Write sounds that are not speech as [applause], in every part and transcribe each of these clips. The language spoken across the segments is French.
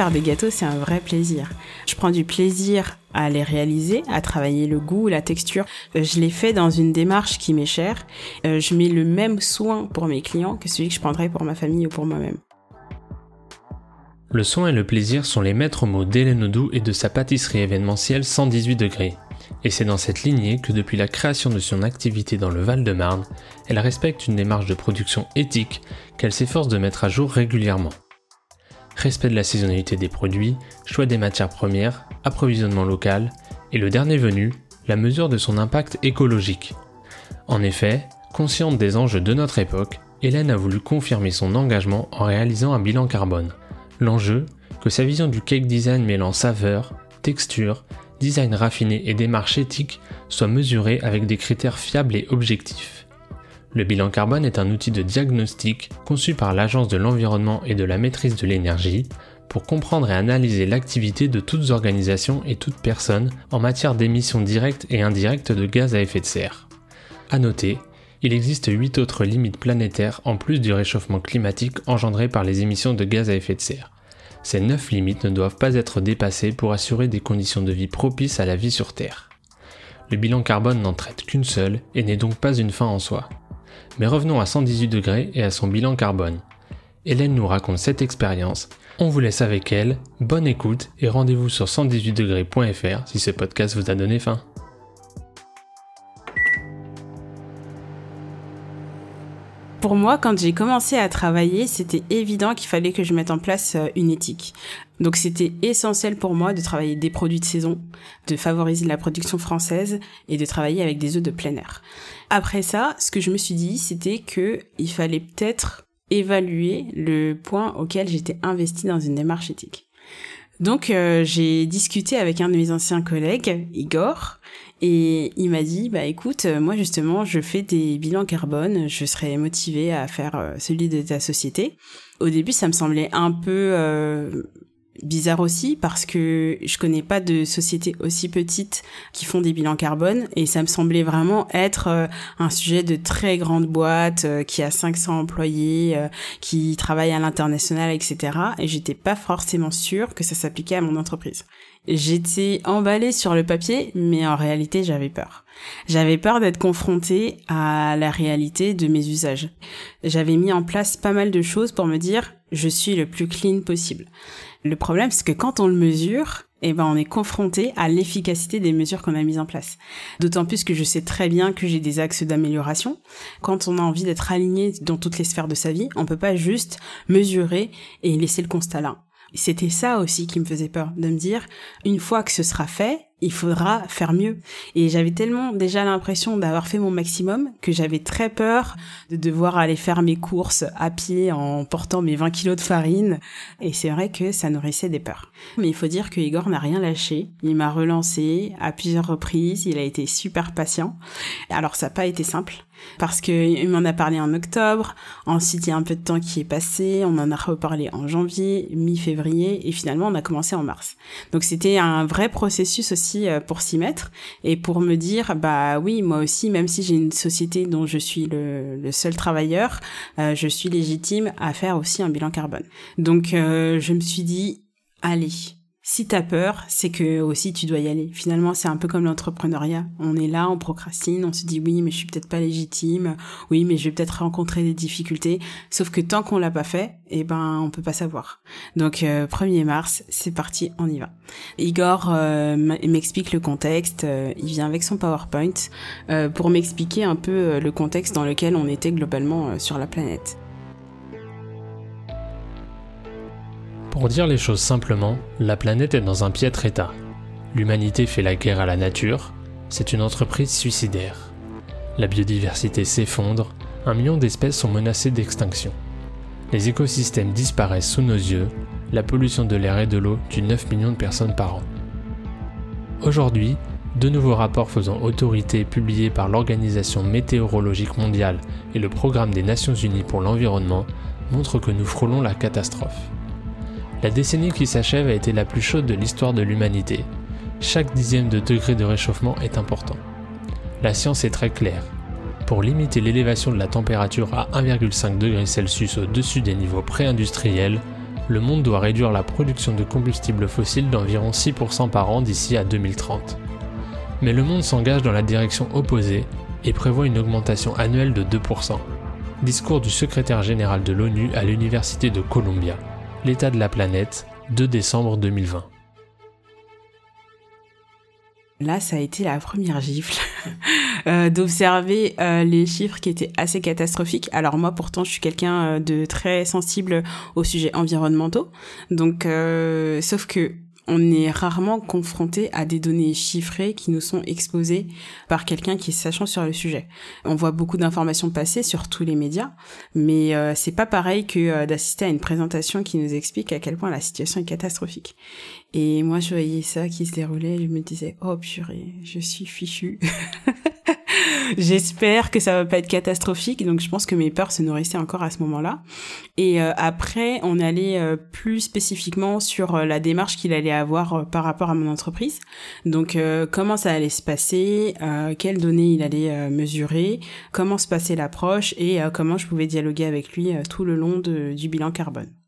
faire des gâteaux, c'est un vrai plaisir. Je prends du plaisir à les réaliser, à travailler le goût, la texture. Euh, je les fais dans une démarche qui m'est chère. Euh, je mets le même soin pour mes clients que celui que je prendrais pour ma famille ou pour moi-même. Le soin et le plaisir sont les maîtres mots d'Hélène Audou et de sa pâtisserie événementielle 118 degrés. Et c'est dans cette lignée que depuis la création de son activité dans le Val-de-Marne, elle respecte une démarche de production éthique qu'elle s'efforce de mettre à jour régulièrement. Respect de la saisonnalité des produits, choix des matières premières, approvisionnement local, et le dernier venu, la mesure de son impact écologique. En effet, consciente des enjeux de notre époque, Hélène a voulu confirmer son engagement en réalisant un bilan carbone. L'enjeu, que sa vision du cake design mêlant saveur, texture, design raffiné et démarche éthique soit mesurée avec des critères fiables et objectifs. Le bilan carbone est un outil de diagnostic conçu par l'Agence de l'environnement et de la maîtrise de l'énergie pour comprendre et analyser l'activité de toutes organisations et toutes personnes en matière d'émissions directes et indirectes de gaz à effet de serre. À noter, il existe 8 autres limites planétaires en plus du réchauffement climatique engendré par les émissions de gaz à effet de serre. Ces 9 limites ne doivent pas être dépassées pour assurer des conditions de vie propices à la vie sur Terre. Le bilan carbone n'en traite qu'une seule et n'est donc pas une fin en soi. Mais revenons à 118 degrés et à son bilan carbone. Hélène nous raconte cette expérience. On vous laisse avec elle. Bonne écoute et rendez-vous sur 118degrés.fr si ce podcast vous a donné faim. Pour moi, quand j'ai commencé à travailler, c'était évident qu'il fallait que je mette en place euh, une éthique. Donc c'était essentiel pour moi de travailler des produits de saison, de favoriser la production française et de travailler avec des œufs de plein air. Après ça, ce que je me suis dit, c'était que il fallait peut-être évaluer le point auquel j'étais investie dans une démarche éthique. Donc euh, j'ai discuté avec un de mes anciens collègues, Igor, et il m'a dit, bah écoute, euh, moi justement, je fais des bilans carbone, je serais motivée à faire euh, celui de ta société. Au début, ça me semblait un peu bizarre aussi parce que je connais pas de sociétés aussi petites qui font des bilans carbone et ça me semblait vraiment être un sujet de très grande boîte qui a 500 employés, qui travaille à l'international, etc. Et j'étais pas forcément sûre que ça s'appliquait à mon entreprise. J'étais emballée sur le papier, mais en réalité, j'avais peur. J'avais peur d'être confrontée à la réalité de mes usages. J'avais mis en place pas mal de choses pour me dire, je suis le plus clean possible. Le problème, c'est que quand on le mesure, eh ben, on est confronté à l'efficacité des mesures qu'on a mises en place. D'autant plus que je sais très bien que j'ai des axes d'amélioration. Quand on a envie d'être aligné dans toutes les sphères de sa vie, on peut pas juste mesurer et laisser le constat là. C'était ça aussi qui me faisait peur, de me dire, une fois que ce sera fait, il faudra faire mieux. Et j'avais tellement déjà l'impression d'avoir fait mon maximum que j'avais très peur de devoir aller faire mes courses à pied en portant mes 20 kilos de farine. Et c'est vrai que ça nourrissait des peurs. Mais il faut dire que Igor n'a rien lâché. Il m'a relancé à plusieurs reprises. Il a été super patient. Alors ça n'a pas été simple parce qu'il m'en a parlé en octobre. Ensuite, il y a un peu de temps qui est passé. On en a reparlé en janvier, mi-février et finalement on a commencé en mars. Donc c'était un vrai processus aussi euh, pour s'y mettre et pour me dire bah oui moi aussi même si j'ai une société dont je suis le, seul travailleur euh, je suis légitime à faire aussi un bilan carbone donc euh, je me suis dit allez si t'as peur, c'est que aussi tu dois y aller. Finalement, c'est un peu comme l'entrepreneuriat. On est là, on procrastine, on se dit oui, mais je suis peut-être pas légitime. Oui, mais je vais peut-être rencontrer des difficultés. Sauf que tant qu'on l'a pas fait, eh ben, on peut pas savoir. Donc, 1er euh, mars, c'est parti, on y va. Igor euh, m'explique le contexte. Euh, il vient avec son PowerPoint pour m'expliquer un peu le contexte dans lequel on était globalement sur la planète. Pour dire les choses simplement, la planète est dans un piètre état. L'humanité fait la guerre à la nature, c'est une entreprise suicidaire. La biodiversité s'effondre, un million d'espèces sont menacées d'extinction. Les écosystèmes disparaissent sous nos yeux, la pollution de l'air et de l'eau tue 9 millions de personnes par an. Aujourd'hui, deux nouveaux rapports faisant autorité publiés par l'Organisation météorologique mondiale et le Programme des Nations Unies pour l'environnement montrent que nous frôlons la catastrophe. La décennie qui s'achève a été la plus chaude de l'histoire de l'humanité. Chaque dixième de degré de réchauffement est important. La science est très claire. Pour limiter l'élévation de la température à 1,5 degré Celsius au-dessus des niveaux pré-industriels, le monde doit réduire la production de combustibles fossiles d'environ 6% par an d'ici à 2030. Mais le monde s'engage dans la direction opposée et prévoit une augmentation annuelle de 2%. Discours du secrétaire général de l'ONU à l'Université de Columbia. L'état de la planète, 2 décembre 2020. Là, ça a été la première gifle [laughs] euh, d'observer euh, les chiffres qui étaient assez catastrophiques. Alors moi, pourtant, je suis quelqu'un euh, de très sensible aux sujets environnementaux. Donc, sauf que on est rarement confronté à des données chiffrées qui nous sont exposées par quelqu'un qui est sachant sur le sujet. On voit beaucoup d'informations passer sur tous les médias, mais euh, c'est pas pareil que euh, d'assister à une présentation qui nous explique à quel point la situation est catastrophique. Et moi, je voyais ça qui se déroulait, je me disais, oh purée, je suis fichu. [laughs] J'espère que ça va pas être catastrophique. Donc je pense que mes peurs se nourrissaient encore à ce moment-là. Et euh, après, on allait euh, plus spécifiquement sur euh, la démarche qu'il allait avoir par rapport à mon entreprise. Donc comment ça allait se passer, quelles données il allait mesurer, comment se passait l'approche et comment je pouvais dialoguer avec lui tout le long du bilan carbone.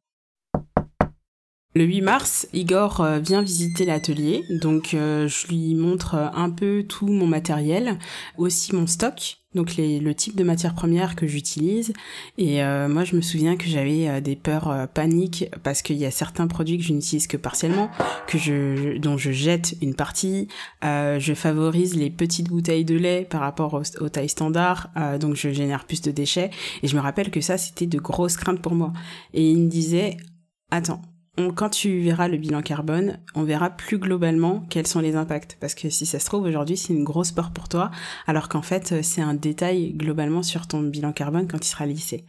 Le 8 mars, Igor euh, vient visiter l'atelier, donc euh, je lui montre euh, un peu tout mon matériel, aussi mon stock, donc les, le type de matière première que j'utilise. Et moi, je me souviens que j'avais des peurs paniques parce qu'il y a certains produits que je n'utilise que partiellement, je, dont je jette une partie. je favorise les petites bouteilles de lait par rapport aux, aux tailles standards, donc je génère plus de déchets. Et je me rappelle que ça, c'était de grosses craintes pour moi. Et il me disait, attends, quand tu verras le bilan carbone, on verra plus globalement quels sont les impacts. Parce que si ça se trouve aujourd'hui, c'est une grosse peur pour toi, alors qu'en fait, c'est un détail globalement sur ton bilan carbone quand il sera lissé.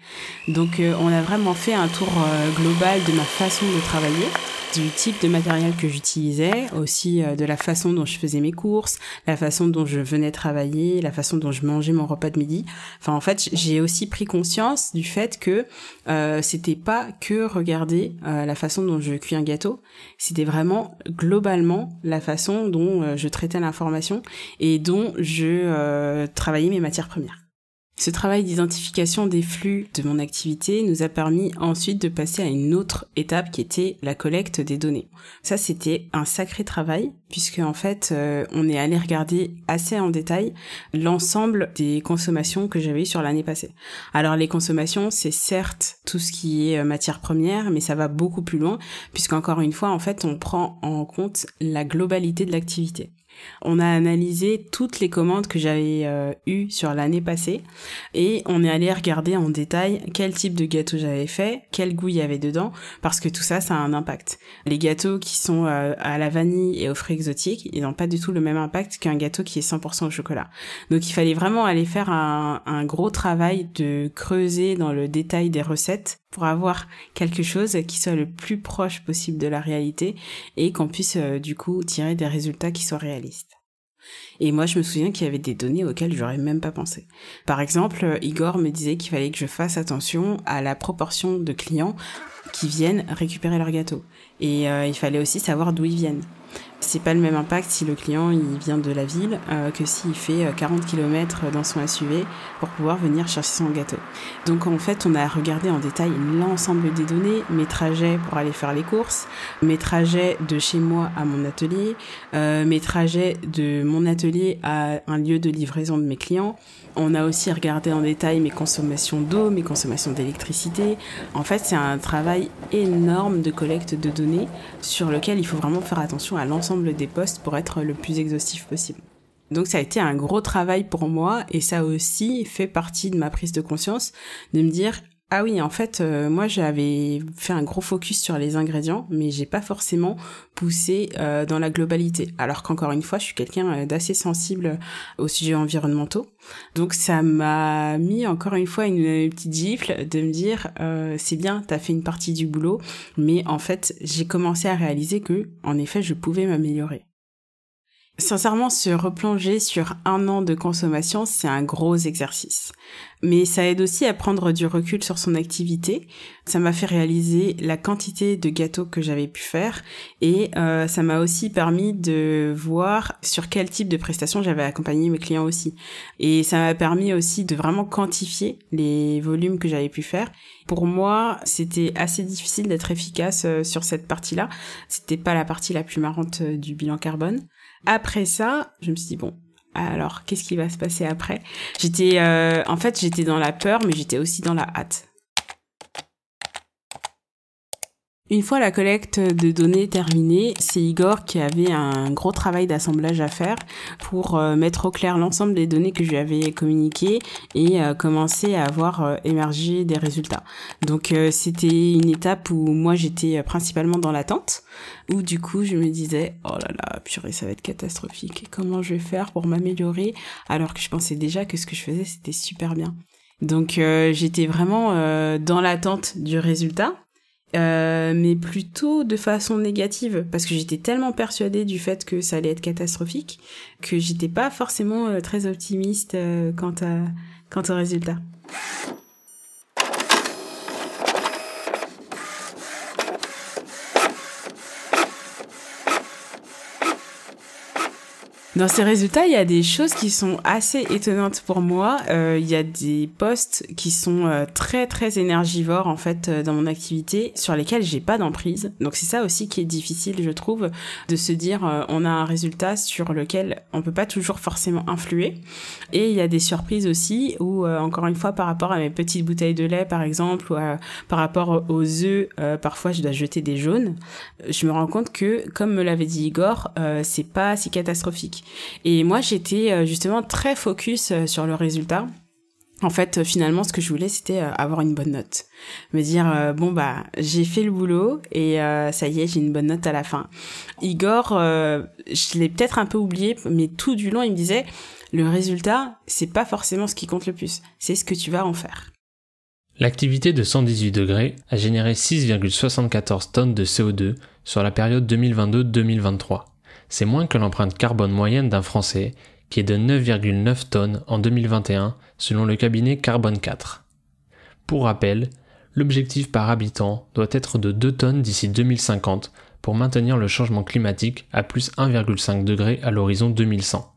Donc, euh, on a vraiment fait un tour euh, global de ma façon de travailler du type de matériel que j'utilisais, aussi euh, de la façon dont je faisais mes courses, la façon dont je venais travailler, la façon dont je mangeais mon repas de midi. Enfin, en fait, j'ai aussi pris conscience du fait que euh, c'était pas que regarder euh, la façon dont je cuis un gâteau, c'était vraiment globalement la façon dont euh, je traitais l'information et dont je travaillais mes matières premières. Ce travail d'identification des flux de mon activité nous a permis ensuite de passer à une autre étape qui était la collecte des données. Ça, c'était un sacré travail puisque en fait, euh, on est allé regarder assez en détail l'ensemble des consommations que j'avais eues sur l'année passée. Alors les consommations, c'est certes tout ce qui est euh, matière première, mais ça va beaucoup plus loin puisqu'encore une fois, en fait, on prend en compte la globalité de l'activité. On a analysé toutes les commandes que j'avais euh, eues sur l'année passée et on est allé regarder en détail quel type de gâteau j'avais fait, quel goût il y avait dedans, parce que tout ça, ça a un impact. Les gâteaux qui sont euh, à la vanille et aux fruits exotiques, ils n'ont pas du tout le même impact qu'un gâteau qui est 100% au chocolat. Donc il fallait vraiment aller faire un, un gros travail de creuser dans le détail des recettes pour avoir quelque chose qui soit le plus proche possible de la réalité et qu'on puisse euh, du coup tirer des résultats qui soient réalistes. Et moi, je me souviens qu'il y avait des données auxquelles j'aurais même pas pensé. Par exemple, Igor me disait qu'il fallait que je fasse attention à la proportion de clients qui viennent récupérer leur gâteau. Et euh, il fallait aussi savoir d'où ils viennent. C'est pas le même impact si le client il vient de la ville euh, que s'il fait 40 euh, km dans son SUV pour pouvoir venir chercher son gâteau. Donc en fait, on a regardé en détail l'ensemble des données, mes trajets pour aller faire les courses, mes trajets de chez moi à mon atelier, euh, mes trajets de mon atelier à un lieu de livraison de mes clients. On a aussi regardé en détail mes consommations d'eau, mes consommations d'électricité. En fait, c'est un travail énorme de collecte de données sur lequel il faut vraiment faire attention à l'ensemble des postes pour être le plus exhaustif possible. Donc ça a été un gros travail pour moi et ça aussi fait partie de ma prise de conscience de me dire ah oui, en fait, euh, moi j'avais fait un gros focus sur les ingrédients, mais j'ai pas forcément poussé euh, dans la globalité. Alors qu'encore une fois, je suis quelqu'un euh, d'assez sensible aux sujets environnementaux. Donc ça m'a mis encore une fois une, petite gifle de me dire c'est bien, t'as fait une partie du boulot, mais en fait j'ai commencé à réaliser que en effet je pouvais m'améliorer. Sincèrement, se replonger sur un an de consommation, c'est un gros exercice. Mais ça aide aussi à prendre du recul sur son activité. Ça m'a fait réaliser la quantité de gâteaux que j'avais pu faire et euh, ça m'a aussi permis de voir sur quel type de prestations j'avais accompagné mes clients aussi. Et ça m'a permis aussi de vraiment quantifier les volumes que j'avais pu faire. Pour moi, c'était assez difficile d'être efficace euh, sur cette partie-là. C'était pas la partie la plus marrante euh, du bilan carbone. Après ça, je me suis dit bon, alors qu'est-ce qui va se passer après? J'étais, euh, en fait, j'étais dans la peur, mais j'étais aussi dans la hâte. Une fois la collecte de données terminée, c'est Igor qui avait un gros travail d'assemblage à faire pour euh, mettre au clair l'ensemble des données que je lui avais communiquées et euh, commencer à avoir euh, émergé des résultats. Donc c'était une étape où moi j'étais principalement dans l'attente, où du coup je me disais oh là là purée ça va être catastrophique, comment je vais faire pour m'améliorer? Alors que je pensais déjà que ce que je faisais c'était super bien. Donc j'étais vraiment dans l'attente du résultat euh, mais plutôt de façon négative parce que j'étais tellement persuadée du fait que ça allait être catastrophique que j'étais pas forcément euh, très optimiste euh, quant à quant au résultat. Dans ces résultats, il y a des choses qui sont assez étonnantes pour moi. Euh, il y a des postes qui sont euh, très très énergivores en fait euh, dans mon activité, sur lesquels j'ai pas d'emprise. Donc c'est ça aussi qui est difficile, je trouve, de se dire euh, on a un résultat sur lequel on peut pas toujours forcément influer. Et il y a des surprises aussi où encore une fois par rapport à mes petites bouteilles de lait par exemple ou par rapport aux œufs, parfois je dois jeter des jaunes. Je me rends compte que comme me l'avait dit Igor, c'est pas si catastrophique. Et moi, j'étais euh, justement très focus euh, sur le résultat. En fait, euh, finalement, ce que je voulais, c'était avoir une bonne note. Me dire, bon, bah, j'ai fait le boulot et ça y est, j'ai une bonne note à la fin. Igor, je l'ai peut-être un peu oublié, mais tout du long, il me disait, le résultat, c'est pas forcément ce qui compte le plus, c'est ce que tu vas en faire. L'activité de 118 degrés a généré 6,74 tonnes de CO2 sur la période 2022-2023 c'est moins que l'empreinte carbone moyenne d'un Français, qui est de 9,9 tonnes en 2021 selon le cabinet Carbone 4. Pour rappel, l'objectif par habitant doit être de 2 tonnes d'ici 2050 pour maintenir le changement climatique à plus 1,5 degré à l'horizon 2100.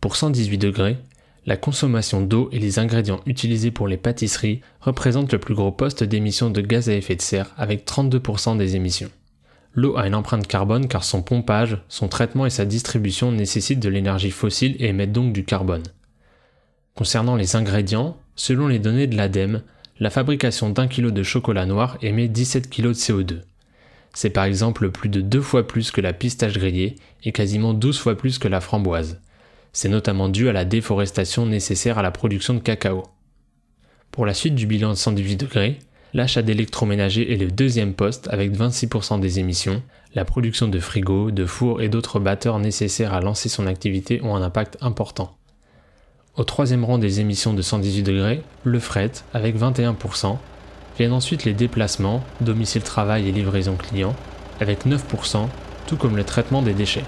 Pour 118 degrés, la consommation d'eau et les ingrédients utilisés pour les pâtisseries représentent le plus gros poste d'émissions de gaz à effet de serre avec 32% des émissions. L'eau a une empreinte carbone car son pompage, son traitement et sa distribution nécessitent de l'énergie fossile et émettent donc du carbone. Concernant les ingrédients, selon les données de l'ADEME, la fabrication d'un kilo de chocolat noir émet 17 kg de CO2. C'est par exemple plus de deux fois plus que la pistache grillée et quasiment 12 fois plus que la framboise. C'est notamment dû à la déforestation nécessaire à la production de cacao. Pour la suite du bilan de 118 degrés, l'achat d'électroménager est le deuxième poste avec 26% des émissions. La production de frigos, de fours et d'autres batteurs nécessaires à lancer son activité ont un impact important. Au troisième rang des émissions de 118 degrés, le fret avec 21%. Viennent ensuite les déplacements, domicile travail et livraison client avec 9%, tout comme le traitement des déchets.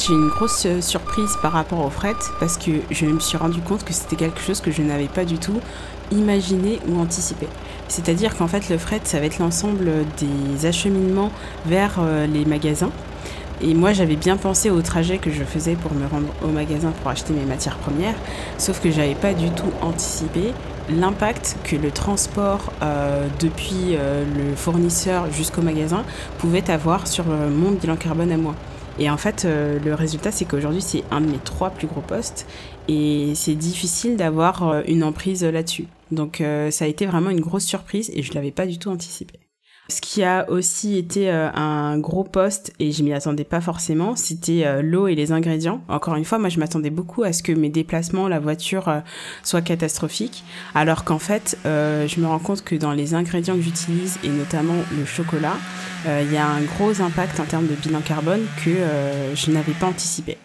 J'ai une grosse euh, surprise par rapport au fret parce que je me suis rendu compte que c'était quelque chose que je n'avais pas du tout imaginé ou anticipé. C'est-à-dire qu'en fait le fret ça va être l'ensemble des acheminements vers euh, les magasins. Et moi j'avais bien pensé au trajet que je faisais pour me rendre au magasin pour acheter mes matières premières, sauf que j'avais pas du tout anticipé l'impact que le transport euh, depuis le fournisseur jusqu'au magasin pouvait avoir sur mon bilan carbone à moi. Et en fait, euh, le résultat, c'est qu'aujourd'hui, c'est un de mes trois plus gros postes et c'est difficile d'avoir euh, une emprise là-dessus. Donc, euh, ça a été vraiment une grosse surprise et je l'avais pas du tout anticipé. Ce qui a aussi été un gros poste, et je m'y attendais pas forcément, c'était l'eau et les ingrédients. Encore une fois, moi je m'attendais beaucoup à ce que mes déplacements, la voiture, soient catastrophiques, alors qu'en fait, je me rends compte que dans les ingrédients que j'utilise, et notamment le chocolat, euh, il y a un gros impact en termes de bilan carbone que euh, je n'avais pas anticipé.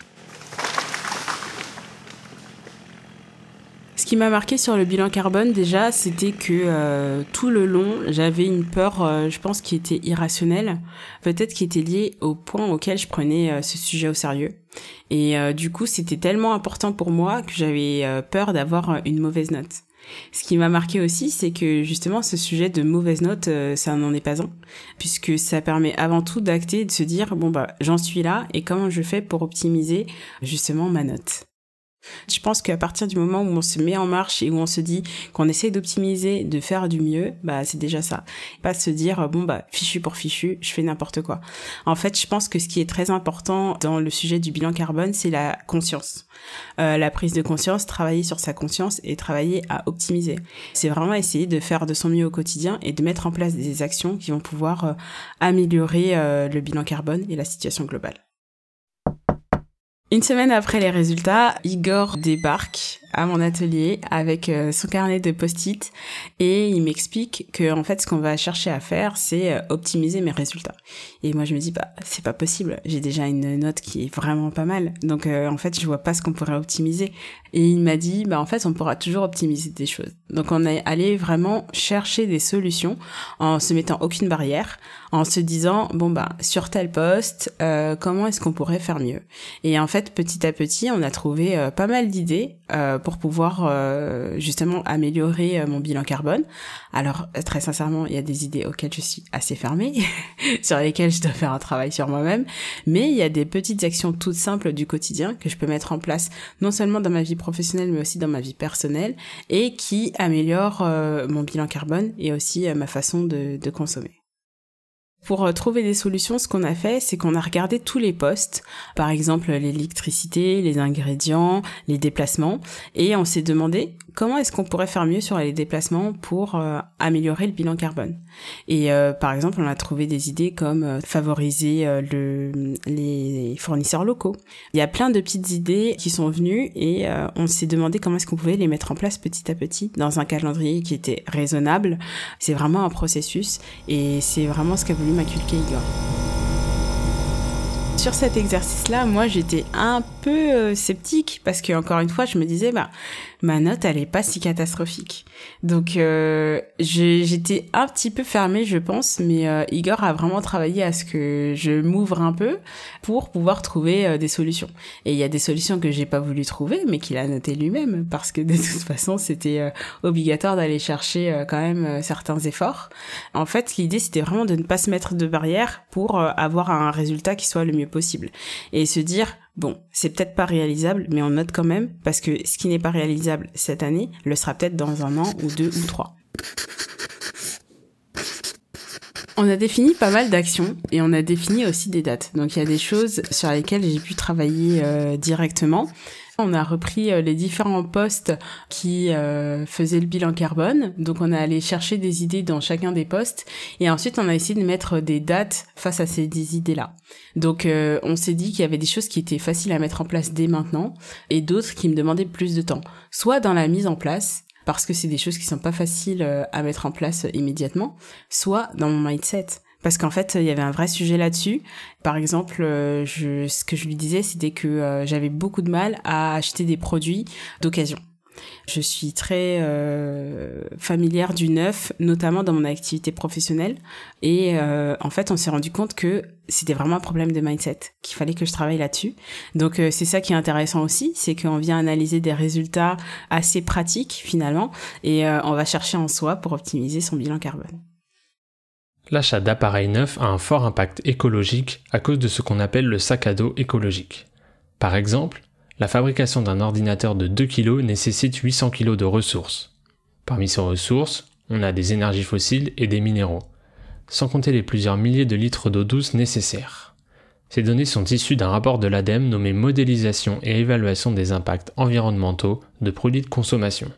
Ce qui m'a marqué sur le bilan carbone déjà, c'était que euh, tout le long, j'avais une peur, euh, je pense, qui était irrationnelle, peut-être qui était liée au point auquel je prenais euh, ce sujet au sérieux. Et du coup, c'était tellement important pour moi que j'avais peur d'avoir une mauvaise note. Ce qui m'a marqué aussi, c'est que justement ce sujet de mauvaise note, ça n'en est pas un, puisque ça permet avant tout d'acter, de se dire bon bah j'en suis là et comment je fais pour optimiser justement ma note. Je pense qu'à partir du moment où on se met en marche et où on se dit qu'on essaie d'optimiser, de faire du mieux, bah c'est déjà ça. Pas se dire bon bah fichu pour fichu, je fais n'importe quoi. En fait, je pense que ce qui est très important dans le sujet du bilan carbone, c'est la conscience. Euh, la prise de conscience, travailler sur sa conscience et travailler à optimiser. C'est vraiment essayer de faire de son mieux au quotidien et de mettre en place des actions qui vont pouvoir euh, améliorer euh, le bilan carbone et la situation globale. Une semaine après les résultats, Igor débarque à mon atelier avec euh, son carnet de post-it et il m'explique que en fait ce qu'on va chercher à faire c'est euh, optimiser mes résultats. Et moi je me dis bah c'est pas possible, j'ai déjà une note qui est vraiment pas mal. Donc euh, en fait je vois pas ce qu'on pourrait optimiser. Et il m'a dit bah en fait on pourra toujours optimiser des choses. Donc on est allé vraiment chercher des solutions en se mettant aucune barrière, en se disant bon bah sur tel poste comment est-ce qu'on pourrait faire mieux? Et en fait petit à petit on a trouvé pas mal d'idées pour pouvoir euh, justement améliorer euh, mon bilan carbone. Alors très sincèrement, il y a des idées auxquelles je suis assez fermée, [laughs] sur lesquelles je dois faire un travail sur moi-même, mais il y a des petites actions toutes simples du quotidien que je peux mettre en place non seulement dans ma vie professionnelle mais aussi dans ma vie personnelle et qui améliorent euh, mon bilan carbone et aussi ma façon de, de consommer. Pour trouver des solutions, ce qu'on a fait, c'est qu'on a regardé tous les postes, par exemple l'électricité, les ingrédients, les déplacements, et on s'est demandé comment est-ce qu'on pourrait faire mieux sur les déplacements pour euh, améliorer le bilan carbone? Et euh, par exemple, on a trouvé des idées comme euh, favoriser le, les fournisseurs locaux. Il y a plein de petites idées qui sont venues et on s'est demandé comment est-ce qu'on pouvait les mettre en place petit à petit dans un calendrier qui était raisonnable. C'est vraiment un processus et c'est vraiment ce qu'a voulu m'inculquer Igor. Sur cet exercice-là, moi j'étais un peu sceptique parce que encore une fois, je me disais bah ma note elle est pas si catastrophique. Donc euh, j'étais un petit peu fermée je pense, mais euh, Igor a vraiment travaillé à ce que je m'ouvre un peu pour pouvoir trouver euh, des solutions. Et il y a des solutions que j'ai pas voulu trouver, mais qu'il a noté lui-même parce que de toute façon c'était euh, obligatoire d'aller chercher quand même certains efforts. En fait l'idée c'était vraiment de ne pas se mettre de barrière pour avoir un résultat qui soit le mieux possible et se dire Bon, c'est peut-être pas réalisable, mais on note quand même, parce que ce qui n'est pas réalisable cette année le sera peut-être dans un an ou deux ou trois. On a défini pas mal d'actions et on a défini aussi des dates. Donc il y a des choses sur lesquelles j'ai pu travailler euh, directement. On a repris euh, les différents postes qui euh, faisaient le bilan carbone. Donc on a allé chercher des idées dans chacun des postes et ensuite on a essayé de mettre des dates face à ces idées-là. Donc euh, on s'est dit qu'il y avait des choses qui étaient faciles à mettre en place dès maintenant et d'autres qui me demandaient plus de temps. Soit dans la mise en place parce que c'est des choses qui sont pas faciles à mettre en place immédiatement, soit dans mon mindset parce qu'en fait il y avait un vrai sujet là-dessus. Par exemple, euh, je, ce que je lui disais, c'était que euh, j'avais beaucoup de mal à acheter des produits d'occasion. Je suis très euh, familière du neuf, notamment dans mon activité professionnelle. Et en fait, on s'est rendu compte que c'était vraiment un problème de mindset, qu'il fallait que je travaille là-dessus. Donc c'est ça qui est intéressant aussi, c'est qu'on vient analyser des résultats assez pratiques finalement, et on va chercher en soi pour optimiser son bilan carbone. L'achat d'appareils neufs a un fort impact écologique à cause de ce qu'on appelle le sac à dos écologique. Par exemple, la fabrication d'un ordinateur de 2 kg nécessite 800 kg de ressources. Parmi ces ressources, on a des énergies fossiles et des minéraux, sans compter les plusieurs milliers de litres d'eau douce nécessaires. Ces données sont issues d'un rapport de l'ADEME nommé Modélisation et évaluation des impacts environnementaux de produits de consommation.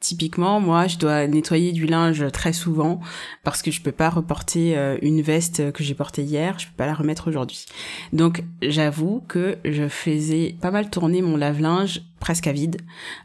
Typiquement, moi, je dois nettoyer du linge très souvent parce que je peux pas reporter euh, une veste que j'ai portée hier, je peux pas la remettre aujourd'hui. Donc, j'avoue que je faisais pas mal tourner mon lave-linge presque à vide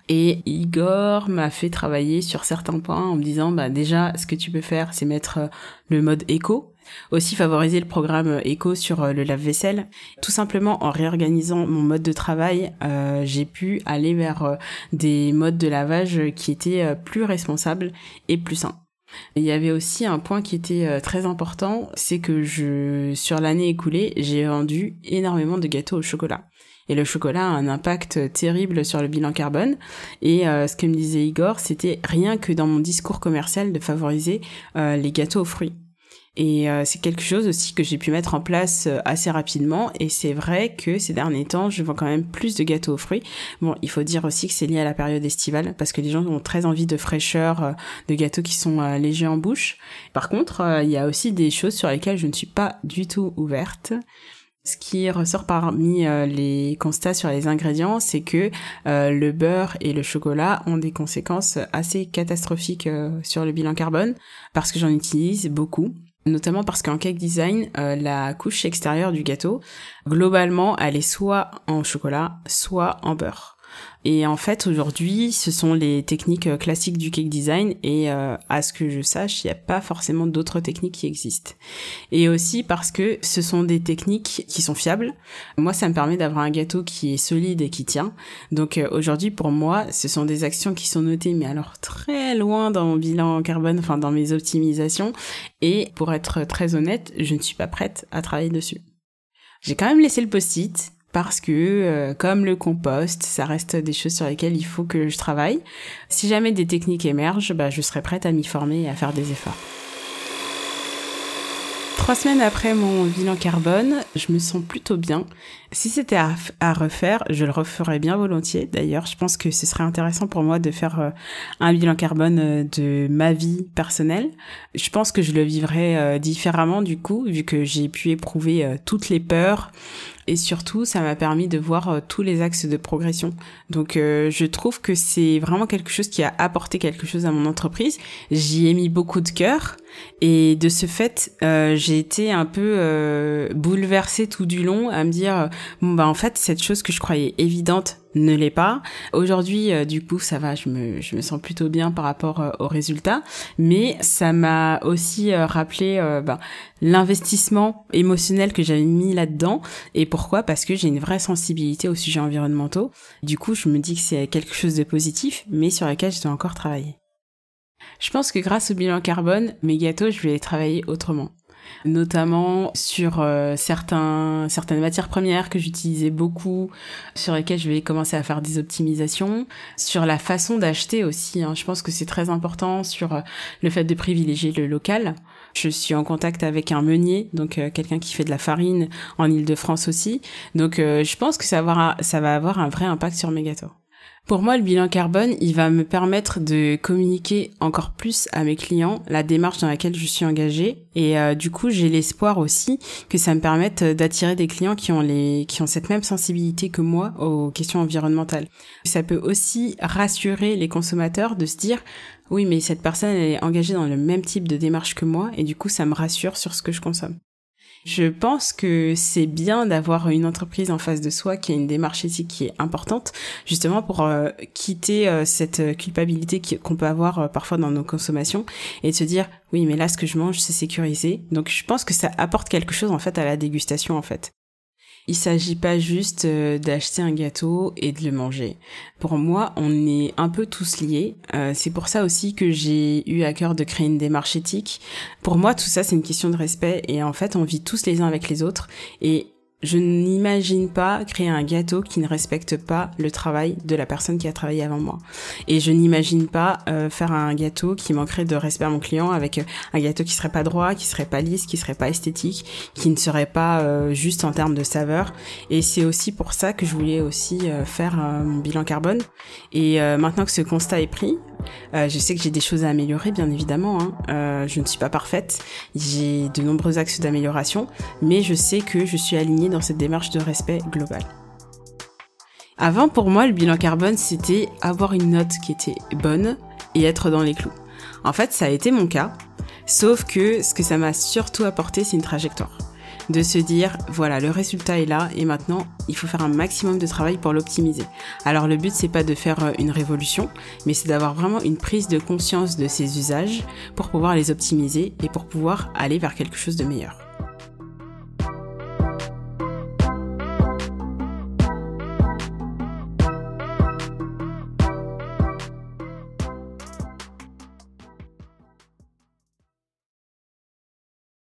et Igor m'a fait travailler sur certains points en me disant bah déjà ce que tu peux faire c'est mettre euh, le mode éco Aussi favoriser le programme éco sur euh, le lave-vaisselle. Tout simplement en réorganisant mon mode de travail, euh, j'ai pu aller vers euh, des modes de lavage qui étaient plus responsables et plus sains. Il y avait aussi un point qui était très important, c'est que je, sur l'année écoulée, j'ai vendu énormément de gâteaux au chocolat. Et le chocolat a un impact terrible sur le bilan carbone. Et ce que me disait Igor, c'était rien que dans mon discours commercial de favoriser les gâteaux aux fruits. Et euh, c'est quelque chose aussi que j'ai pu mettre en place euh, assez rapidement. Et c'est vrai que ces derniers temps, je vends quand même plus de gâteaux aux fruits. Bon, il faut dire aussi que c'est lié à la période estivale parce que les gens ont très envie de fraîcheur, euh, de gâteaux qui sont légers en bouche. Par contre, il y a aussi des choses sur lesquelles je ne suis pas du tout ouverte. Ce qui ressort parmi les constats sur les ingrédients, c'est que le beurre et le chocolat ont des conséquences assez catastrophiques sur le bilan carbone parce que j'en utilise beaucoup notamment parce qu'en cake design, euh, la couche extérieure du gâteau, globalement, elle est soit en chocolat, soit en beurre. Et en fait, aujourd'hui, ce sont les techniques euh, classiques du cake design et euh, à ce que je sache, il n'y a pas forcément d'autres techniques qui existent. Et aussi parce que ce sont des techniques qui sont fiables. Moi, ça me permet d'avoir un gâteau qui est solide et qui tient. Donc euh, aujourd'hui, pour moi, ce sont des actions qui sont notées, mais alors très loin dans mon bilan carbone, enfin dans mes optimisations. Et pour être très honnête, je ne suis pas prête à travailler dessus. J'ai quand même laissé le post-it parce que euh, comme le compost, ça reste des choses sur lesquelles il faut que je travaille. Si jamais des techniques émergent, bah, je serai prête à m'y former et à faire des efforts. Trois semaines après mon bilan carbone, je me sens plutôt bien. Si c'était à, refaire, je le referais bien volontiers. D'ailleurs, je pense que ce serait intéressant pour moi de faire euh, un bilan carbone euh, de ma vie personnelle. Je pense que je le vivrais différemment du coup, vu que j'ai pu éprouver toutes les peurs, et surtout ça m'a permis de voir euh, tous les axes de progression. Donc euh, je trouve que c'est vraiment quelque chose qui a apporté quelque chose à mon entreprise. J'y ai mis beaucoup de cœur et de ce fait euh, j'ai été un peu bouleversée tout du long à me dire bon bah en fait cette chose que je croyais évidente ne l'est pas. Aujourd'hui, euh, du coup, ça va, je me, je me sens plutôt bien par rapport euh, aux résultats, mais ça m'a aussi euh, rappelé ben, l'investissement émotionnel que j'avais mis là-dedans. Et pourquoi? Parce que j'ai une vraie sensibilité aux sujets environnementaux. Du coup, je me dis que c'est quelque chose de positif, mais sur lequel je dois encore travailler. Je pense que grâce au bilan carbone, mes gâteaux, je vais les travailler autrement notamment sur euh, certains, certaines matières premières que j'utilisais beaucoup, sur lesquelles je vais commencer à faire des optimisations, sur la façon d'acheter aussi. Hein. Je pense que c'est très important sur euh, le fait de privilégier le local. Je suis en contact avec un meunier, donc euh, quelqu'un qui fait de la farine en Ile-de-France aussi. Donc je pense que ça va, ça va avoir un vrai impact sur gâteaux. Pour moi, le bilan carbone, il va me permettre de communiquer encore plus à mes clients la démarche dans laquelle je suis engagée. Et euh, du coup, j'ai l'espoir aussi que ça me permette d'attirer des clients qui ont les, qui ont cette même sensibilité que moi aux questions environnementales. Ça peut aussi rassurer les consommateurs de se dire, oui, mais cette personne, elle est engagée dans le même type de démarche que moi, et du coup, ça me rassure sur ce que je consomme. Je pense que c'est bien d'avoir une entreprise en face de soi qui a une démarche éthique qui est importante, justement pour euh, quitter euh, cette culpabilité qu'on peut avoir euh, parfois dans nos consommations et de se dire oui mais là ce que je mange c'est sécurisé. Donc je pense que ça apporte quelque chose en fait à la dégustation en fait. Il s'agit pas juste euh, d'acheter un gâteau et de le manger. Pour moi, on est un peu tous liés. Euh, c'est pour ça aussi que j'ai eu à cœur de créer une démarche éthique. Pour moi, tout ça, c'est une question de respect et en fait, on vit tous les uns avec les autres je n'imagine pas créer un gâteau qui ne respecte pas le travail de la personne qui a travaillé avant moi. Et je n'imagine pas euh, faire un gâteau qui manquerait de respect à mon client avec euh, un gâteau qui serait pas droit, qui serait pas lisse, qui serait pas esthétique, qui ne serait pas euh, juste en termes de saveur. Et c'est aussi pour ça que je voulais aussi faire mon bilan carbone. Et maintenant que ce constat est pris, je sais que j'ai des choses à améliorer, bien évidemment. Hein. je ne suis pas parfaite. J'ai de nombreux axes d'amélioration, mais je sais que je suis alignée dans cette démarche de respect global. Avant, pour moi, le bilan carbone, c'était avoir une note qui était bonne et être dans les clous. En fait, ça a été mon cas, sauf que ce que ça m'a surtout apporté, c'est une trajectoire. De se dire voilà le résultat est là et maintenant il faut faire un maximum de travail pour l'optimiser. Alors le but c'est pas de faire euh, une révolution, mais c'est d'avoir vraiment une prise de conscience de ces usages pour pouvoir les optimiser et pour pouvoir aller vers quelque chose de meilleur.